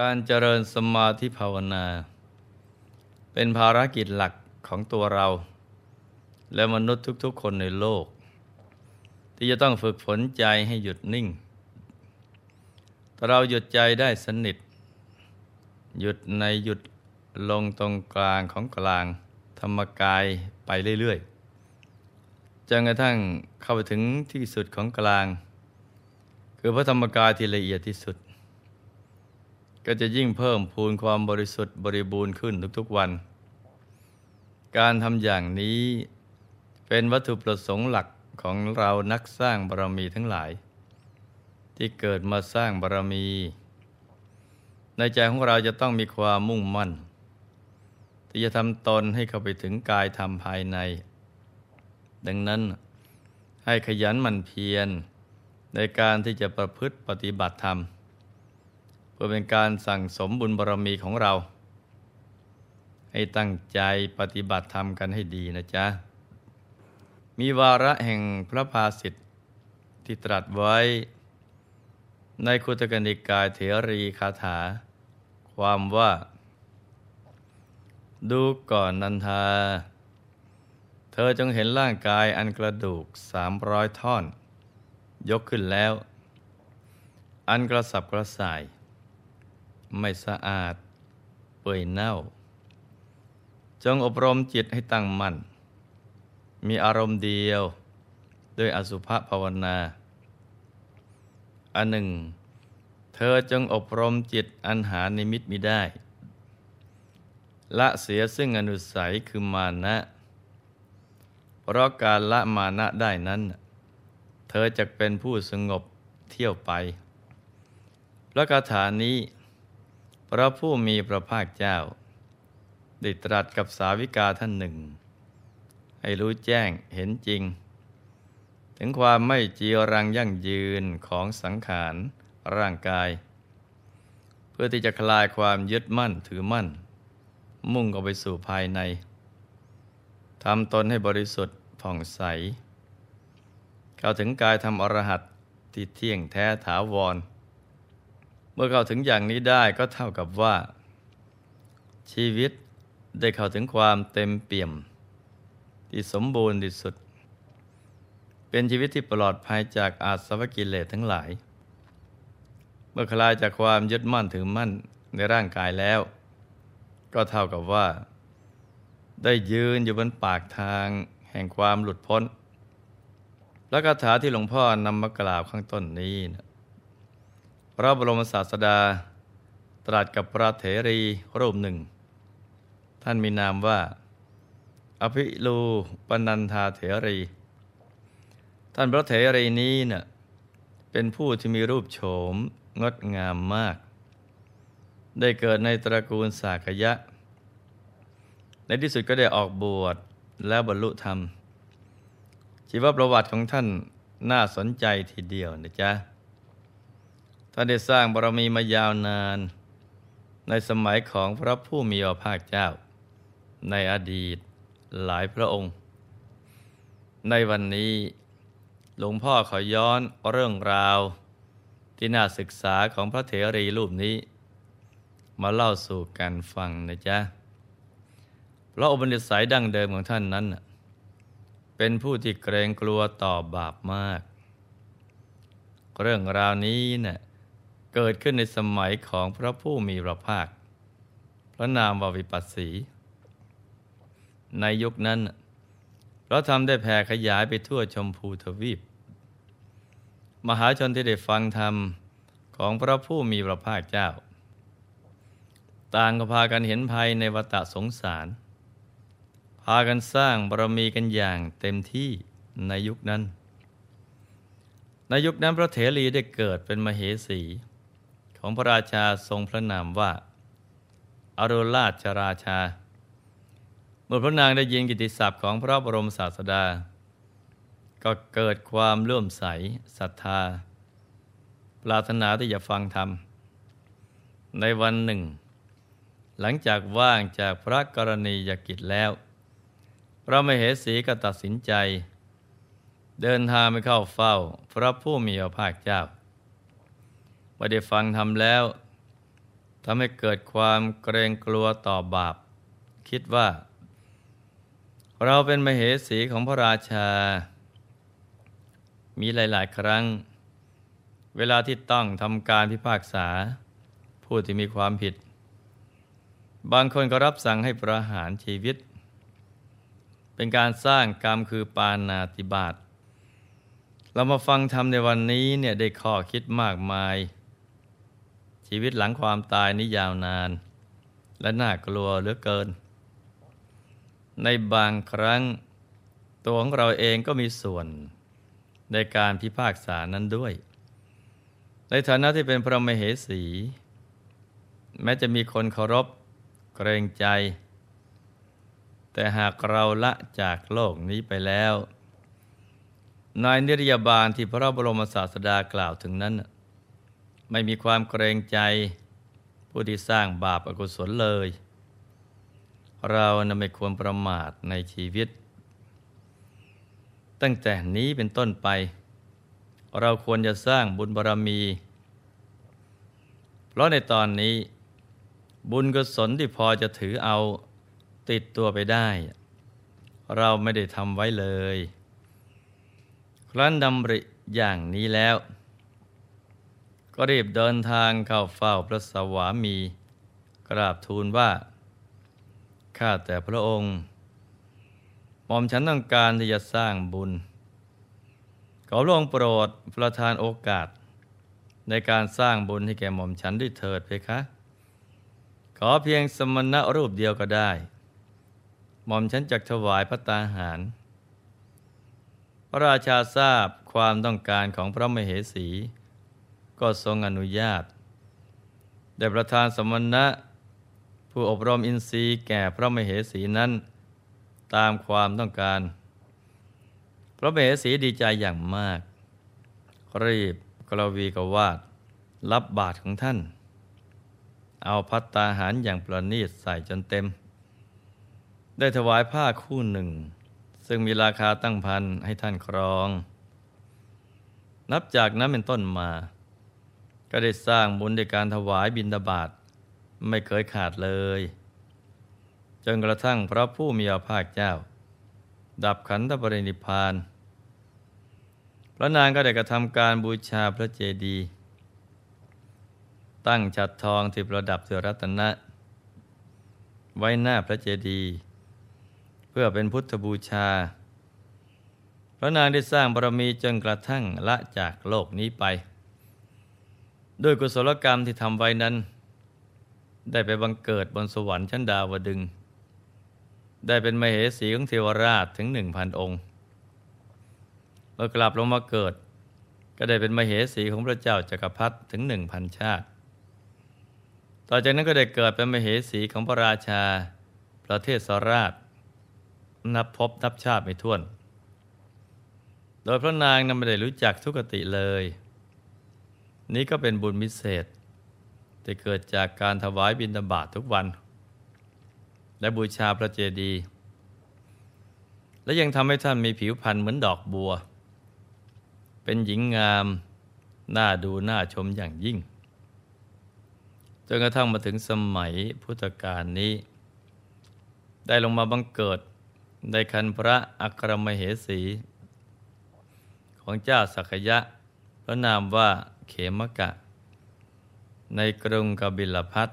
การเจริญสมาธิภาวนา เป็นภารกิจหลักของตัวเรา และมนุษย์ทุกๆ คนในโลก ที่จะต้องฝึกฝนใจให้หยุดนิ่ง ถ้าเราหยุดใจได้สนิท หยุดในหยุดลงตรงกลางของกลาง ธรรมกายไปเรื่อยๆจนกระทั่งเข้าไปถึงที่สุดของกลาง คือพระธรรมกายที่ละเอียดที่สุด ก็จะยิ่งเพิ่มพูนความบริสุทธิ์บริบูรณ์ขึ้นทุกๆวัน การทำอย่างนี้เป็นวัตถุประสงค์หลักของเรานักสร้างบารมีทั้งหลาย ที่เกิดมาสร้างบารมี ในใจของเราจะต้องมีความมุ่งมั่น ที่จะทำตนให้เข้าไปถึงกายธรรมภายใน ดังนั้นให้ขยันหมั่นเพียรในการที่จะประพฤติปฏิบัติธรรมเเพื่อเป็นการสั่งสมบุญบารรมีของเรา ให้ตั้งใจปฏิบัติธรรมกันให้ดีนะจ๊ะ มีวาระแห่งพระภาสิทธิ์ที่ตรัสไว้ ในคุตกนิกายเถรีคาถา ความว่า ดูก่อนนันทา เธอจงเห็นร่างกายอันกระดูกสามร้อยท่อน ยกขึ้นแล้ว อันกระสับกระส่าย ไม่สะอาด เปื่อยเน่า จงอบรมจิตให้ตั้งมั่น มีอารมณ์เดียวด้วยอสุภภาวนา อันหนึ่ง เธอจงอบรมจิตอันหานิมิตมิได้ ละเสียซึ่งอนุสัยคือมานะ เพราะการละมานะได้นั้น เธอจะเป็นผู้สงบเที่ยวไปพระคาถานี้ พระผู้มีพระภาคเจ้า ได้ตรัสกับสาวิกาท่านหนึ่ง ให้รู้แจ้งเห็นจริง ถึงความไม่จีรังยั่งยืนของสังขารร่างกาย เพื่อที่จะคลายความยึดมั่นถือมั่น มุ่งเข้าไปสู่ภายในทำตนให้บริสุทธิ์ผ่องใส เข้าถึงกายทำอรหัตที่เที่ยงแท้ถาวร เมื่อเข้าถึงอย่างนี้ได้ก็เท่ากับว่า ชีวิตได้เข้าถึงความเต็มเปี่ยม ที่สมบูรณ์ที่สุด เป็นชีวิตที่ปลอดภัยจากอาสวะกิเลสทั้งหลาย เมื่อคลายจากความยึดมั่นถือมั่นในร่างกายแล้ว ก็เท่ากับว่า ได้ยืนอยู่บนปากทางแห่งความหลุดพ้น และคาถาที่หลวงพ่อนำมากล่าวข้างต้นนี้นะ พระบรมศาสดา ตรัสกับพระเถรีรูปหนึ่ง ท่านมีนามว่า อภิลูปนันธาเถรี ท่านพระเถรีนี้เนะ่ยเป็นผู้ที่มีรูปโฉมงดงามมาก ได้เกิดในตระกูลสากยะ ในที่สุดก็ได้ออกบวชแล้วบรรลุธรรม ชีวประวัติของท่านน่าสนใจทีเดียวนะจ๊ะ ท่านได้สร้างบารมีมายาวนาน ในสมัยของพระผู้มีพระภาคเจ้า ในอดีตหลายพระองค์ ในวันนี้หลวงพ่อขอย้อนเรื่องราว ที่น่าศึกษาของพระเถรีรูปนี้ มาเล่าสู่กันฟังนะจ๊ะพระอุปนิสัยดั้งเดิมของท่านนั้น เป็นผู้ที่เกรงกลัวต่อบาปมาก เรื่องราวนี้เนะ่ย เกิดขึ้นในสมัยของพระผู้มีพระภาค พระนามววิปัสสี ในยุคนั้นพระธรรมได้แผ่ขยายไปทั่วชมพูทวีป มหาชนที่ได้ฟังธรรมของพระผู้มีพระภาคเจ้า ต่างก็พากันเห็นภัยในวัฏสงสาร พากันสร้างบารมีกันอย่างเต็มที่ในยุคนั้นในยุคนั้นพระเถรีได้เกิดเป็นมเหสี ของพระราชาทรงพระนามว่าอรุราชราชา เมื่อพระนางได้ยินกิติศัพท์ของพระบรมศาสดา ก็เกิดความเลื่อมใสศรัทธา ปรารถนาที่จะฟังธรรม ในวันหนึ่ง หลังจากว่างจากพระกรณียกิจแล้ว พระมเหสีก็ตัดสินใจ เดินทางไปเข้าเฝ้าพระผู้มีพระภาคเจ้า พอได้ฟังทำแล้วทำให้เกิดความเกรงกลัวต่อบาป คิดว่า เราเป็นมเหสีของพระราชา มีหลาย ๆ ครั้ง เวลาที่ต้องทำการพิพากษา ผู้ที่มีความผิด บางคนก็รับสั่งให้ประหารชีวิต เป็นการสร้างกรรมคือปานาติบาตเรามาฟังธรรมในวันนี้เนี่ยได้ข้อคิดมากมาย ชีวิตหลังความตายนี้ยาวนาน และน่ากลัวเหลือเกิน ในบางครั้ง ตัวของเราเองก็มีส่วน ในการพิพากษานั้นด้วย ในฐานะที่เป็นพระมเหสี แม้จะมีคนเคารพเกรงใจ แต่หากเราละจากโลกนี้ไปแล้วนายนิรยาบาลที่พระบรมศาสดากล่าวถึงนั้น ไม่มีความเกรงใจผู้ที่สร้างบาปอกุศลเลย เรานไม่ควรประมาทในชีวิต ตั้งแต่นี้เป็นต้นไป เราควรจะสร้างบุญบารรมี เพราะในตอนนี้ บุญกุศลที่พอจะถือเอาติดตัวไปได้ เราไม่ได้ทำไว้เลย ครั้นดำริอย่างนี้แล้ว ก็รีบเดินทางเข้าเฝ้าพระสวามี กราบทูลว่า ข้าแต่พระองค์หม่อมฉันต้องการที่จะสร้างบุญ ขอพระองค์โปรดประทานโอกาส ในการสร้างบุญให้แก่หม่อมฉันด้วยเถิดเพคะ ขอเพียงสมณะรูปเดียวก็ได้ หม่อมฉันจักถวายพระตาหาร พระราชาทราบความต้องการของพระมเหสี ก็ทรงอนุญาต ได้ประทานสมณะ ผู้อบรมอินทรีย์แก่พระมเหสีนั้น ตามความต้องการ พระมเหสีดีใจอย่างมาก รีบกรวีกวาด รับบาทของท่าน เอาพัตตาหารอย่างประณีตใส่จนเต็ม ได้ถวายผ้าคู่หนึ่ง ซึ่งมีราคาตั้งพันให้ท่านครองนับจากนั้นเป็นต้นมา ก็ได้สร้างบุญในการถวายบิณฑบาตไม่เคยขาดเลย จนกระทั่งพระผู้มีพระภาคเจ้า ดับขันธปรินิพานพระนางก็ได้กระทำการบูชาพระเจดีย์ตั้งฉัดทองที่ประดับด้วยรัตนะ ไว้หน้าพระเจดีย์พื่อเป็นพุทธบูชา พระนางได้สร้างบารมีจนกระทั่งละจากโลกนี้ไป ด้วยกุศลกรรมที่ทำไว้นั้น ได้ไปบังเกิดบนสวรรค์ชั้นดาวดึง ได้เป็นมเหสีของเทวราชถึงหนึ่งพันองค์ เมื่อกลับลงมาเกิด ก็ได้เป็นมเหสีของพระเจ้าจักรพรรดิถึงหนึ่งพันชาติ ต่อจากนั้นก็ได้เกิดเป็นมเหสีของพระราชา ประเทศสราช นับพบนับชาติไม่ถ้วน โดยพระนางนั้นไม่ได้รู้จักทุกติเลย นี้ก็เป็นบุญมิเศษที่เกิดจากการถวายบิณฑบาตททุกวัน และบูชาพระเจดีย์และยังทำให้ท่านมีผิวพรรณเหมือนดอกบัว เป็นหญิงงามน่าดูน่าชมอย่างยิ่ง จนกระทั่งมาถึงสมัยพุทธกาลนี้ ได้ลงมาบังเกิดในคันพระอัครมเหสี ของเจ้าสักยะพระนามว่า เขมกะ ในกรุงกบิลพัท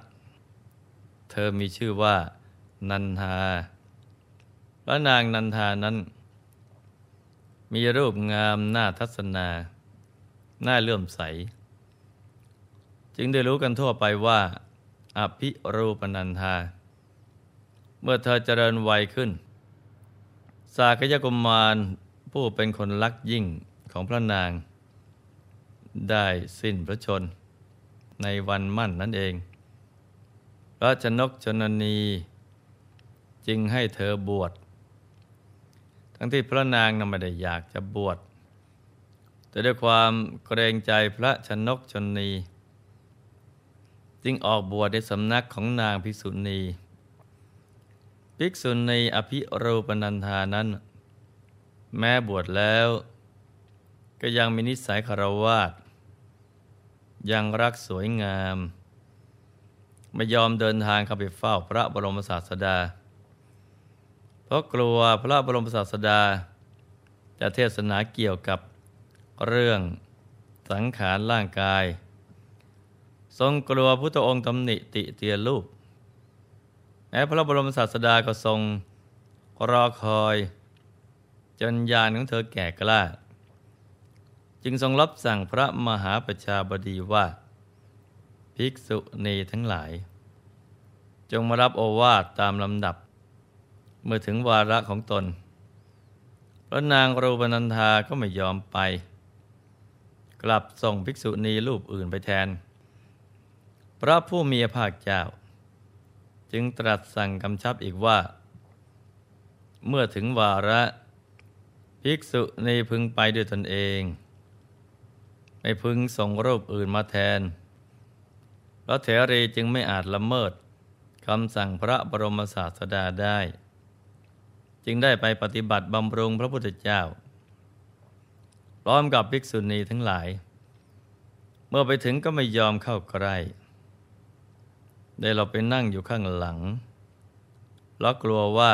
เธอมีชื่อว่า นันทาพระนางนันทานั้น มีรูปงามหน้าทัศนา หน้าเลื่อมใส จึงได้รู้กันทั่วไปว่า อภิรูปนันทา เมื่อเธอเจริญวัยขึ้น สากยกุมารผู้เป็นคนรักยิ่งของพระนาง ได้สิ้นพระชน ในวันมั่นนั่นเอง พระชนกชนนีจึงให้เธอบวช ทั้งที่พระนางนั้นไม่ได้อยากจะบวช แต่ด้วยความเกรงใจพระชนกชนนี จึงออกบวชในสำนักของนางพิสุณี ภิกษุในอภิรูปนันธานั้น แม้บวชแล้วก็ยังมีนิสัยคารวาส ยังรักสวยงาม ไม่ยอมเดินทางเข้าไปเฝ้าพระบรมศาสดา เพราะกลัวพระบรมศาสดา จะเทศนาเกี่ยวกับเรื่องสังขารร่างกาย ทรงกลัวพุทธองค์ตำหนิติเตียนรูปแม้พระบรมศาสดาก็ทรงรอคอย จนญาณของเธอแก่กล้า จึงทรงรับสั่งพระมหาประชาบดีว่า ภิกษุณีทั้งหลาย จงมารับโอวาทตามลำดับ เมื่อถึงวาระของตน พระนางรูปนันธาก็ไม่ยอมไป กลับส่งภิกษุณีรูปอื่นไปแทน พระผู้มีพระภาคเจ้า จึงตรัสสั่งกำชับอีกว่า เมื่อถึงวาระภิกษุในพึงไปด้วยตนเอง ไม่พึงส่งรูปอื่นมาแทน พระเถรีจึงไม่อาจละเมิดคำสั่งพระบรมศาสดาได้ จึงได้ไปปฏิบัติบำรุงพระพุทธเจ้า พร้อมกับภิกษุณีทั้งหลาย เมื่อไปถึงก็ไม่ยอมเข้าใกล้ได้เราไปนั่งอยู่ข้างหลังแล้วกลัวว่า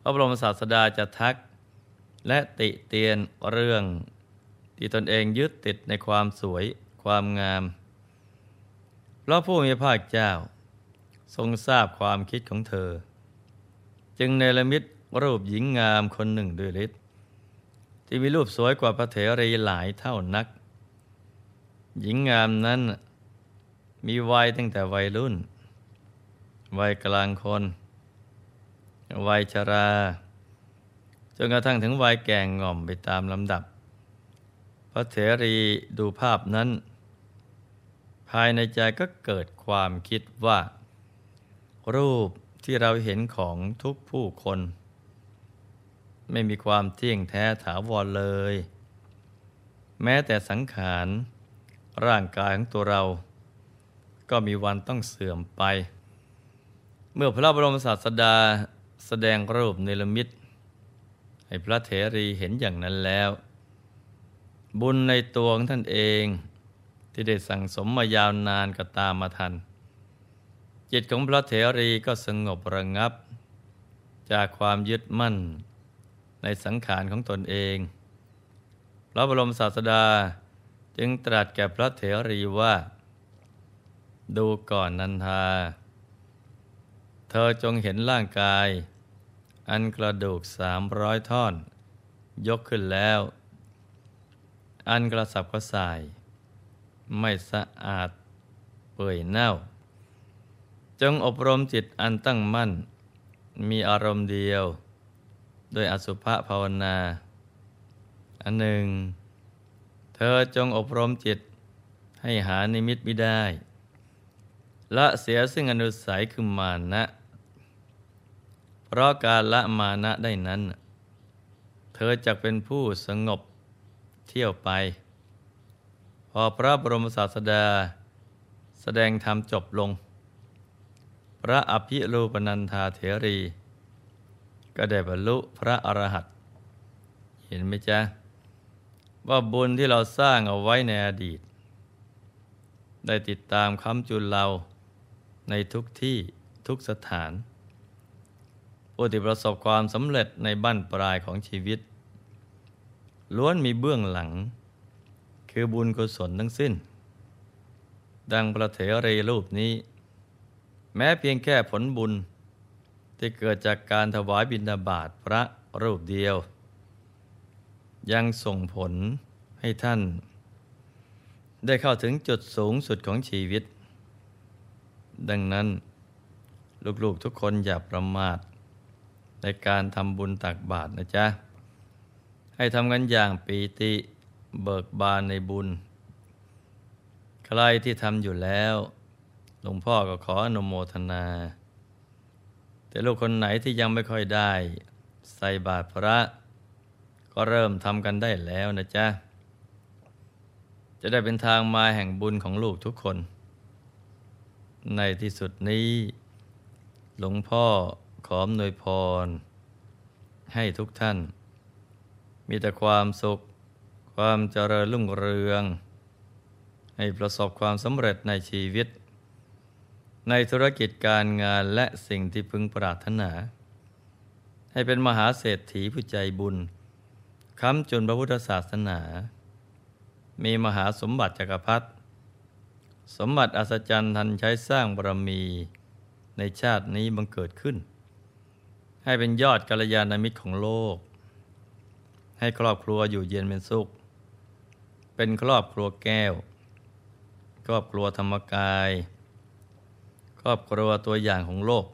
พระบรมศาสดาจะทักและติเตียนเรื่อง ที่ตนเองยึดติดในความสวยความงาม เพราะผู้มีภาคเจ้า ทรงทราบความคิดของเธอ จึงเนรมิตรูปหญิงงามคนหนึ่งด้วยฤทธิ์ที่มีรูปสวยกว่าพระเถรีหลายเท่านัก หญิงงามนั้นมีวัยตั้งแต่วัยรุ่น วัยกลางคน วัยชราจนกระทั่งถึงวัยแก่งง่อมไปตามลำดับ ระเถรีดูภาพนั้น ภายในใจก็เกิดความคิดว่า รูปที่เราเห็นของทุกผู้คน ไม่มีความเที่ยงแท้ถาวรเลย แม้แต่สังขารร่างกายของตัวเรา ก็มีวันต้องเสื่อมไป เมื่อพระบรมศาสดาแสดงรูปเนรมิตให้พระเถรีเห็นอย่างนั้นแล้ว บุญในตัวของท่านเอง ที่ได้สั่งสมมายาวนานก็ตามมาทัน จิตของพระเถรีก็สงบระงับ จากความยึดมั่นในสังขารของตนเองพระบรมศาสดาจึงตรัสแก่พระเถรีว่า ดูก่อนนันทา เธอจงเห็นร่างกาย อันกระดูกสามร้อยท่อน ยกขึ้นแล้ว อันกระสับกระส่าย ไม่สะอาดเปื่อยเน่า จงอบรมจิตอันตั้งมั่น มีอารมณ์เดียว โดยอสุภภาวนา อันหนึ่ง เธอจงอบรมจิตให้หานิมิตไม่ได้ ละเสียซึ่งอนุสัยคือมานะ เพราะการละมานะได้นั้น เธอจะเป็นผู้สงบ เที่ยวไป พอพระบรมศาสดา แสดงธรรมจบลง พระอภิรูปนันธาเถรี ก็ได้บรรลุพระอรหันต์เห็นไหมจ๊ะ ว่าบุญที่เราสร้างเอาไว้ในอดีต ได้ติดตามคำจุนเราในทุกที่ทุกสถานผู้ที่ประสบความสำเร็จในบั้นปลายของชีวิต ล้วนมีเบื้องหลัง คือบุญกุศลทั้งสิ้น ดังประเถรีรูปนี้ แม้เพียงแค่ผลบุญ ที่เกิดจากการถวายบิณฑบาตพระรูปเดียว ยังส่งผลให้ท่าน ได้เข้าถึงจุดสูงสุดของชีวิต ดังนั้นลูกๆทุกคนอย่าประมาทในการทำบุญตักบาตรนะจ๊ะ ให้ทำกันอย่างปีติเบิกบานในบุญ ใครที่ทำอยู่แล้ว หลวงพ่อก็ขออนุโมทนา แต่ลูกคนไหนที่ยังไม่ค่อยได้ ใส่บาตรพระ ก็เริ่มทำกันได้แล้วนะจ๊ะ จะได้เป็นทางมาแห่งบุญของลูกทุกคน ในที่สุดนี้ หลวงพ่อขอมนวยพร ให้ทุกท่าน มีแต่ความสุข ความเจริญรุ่งเรือง ให้ประสบความสำเร็จในชีวิต ในธุรกิจการงานและสิ่งที่พึงปรารถนา ให้เป็นมหาเศรษฐีผู้ใจบุญค้ำจุนพระพุทธศาสนา มีมหาสมบัติจักรพรรดิสมบัติอัศจรรย์ทันใช้สร้างบารมีในชาตินี้บังเกิดขึ้น ให้เป็นยอดกัลยาณมิตรของโลก ให้ครอบครัวอยู่เย็นเป็นสุข เป็นครอบครัวแก้ว ครอบครัวธรรมกาย ครอบครัวตัวอย่างของโลก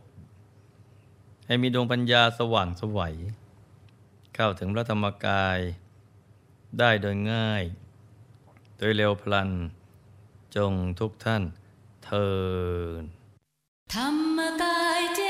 ให้มีดวงปัญญาสว่างสวัย เข้าถึงพระธรรมกาย ได้โดยง่าย โดยเร็วพลัน จงทุกท่านเทินธรรมกาย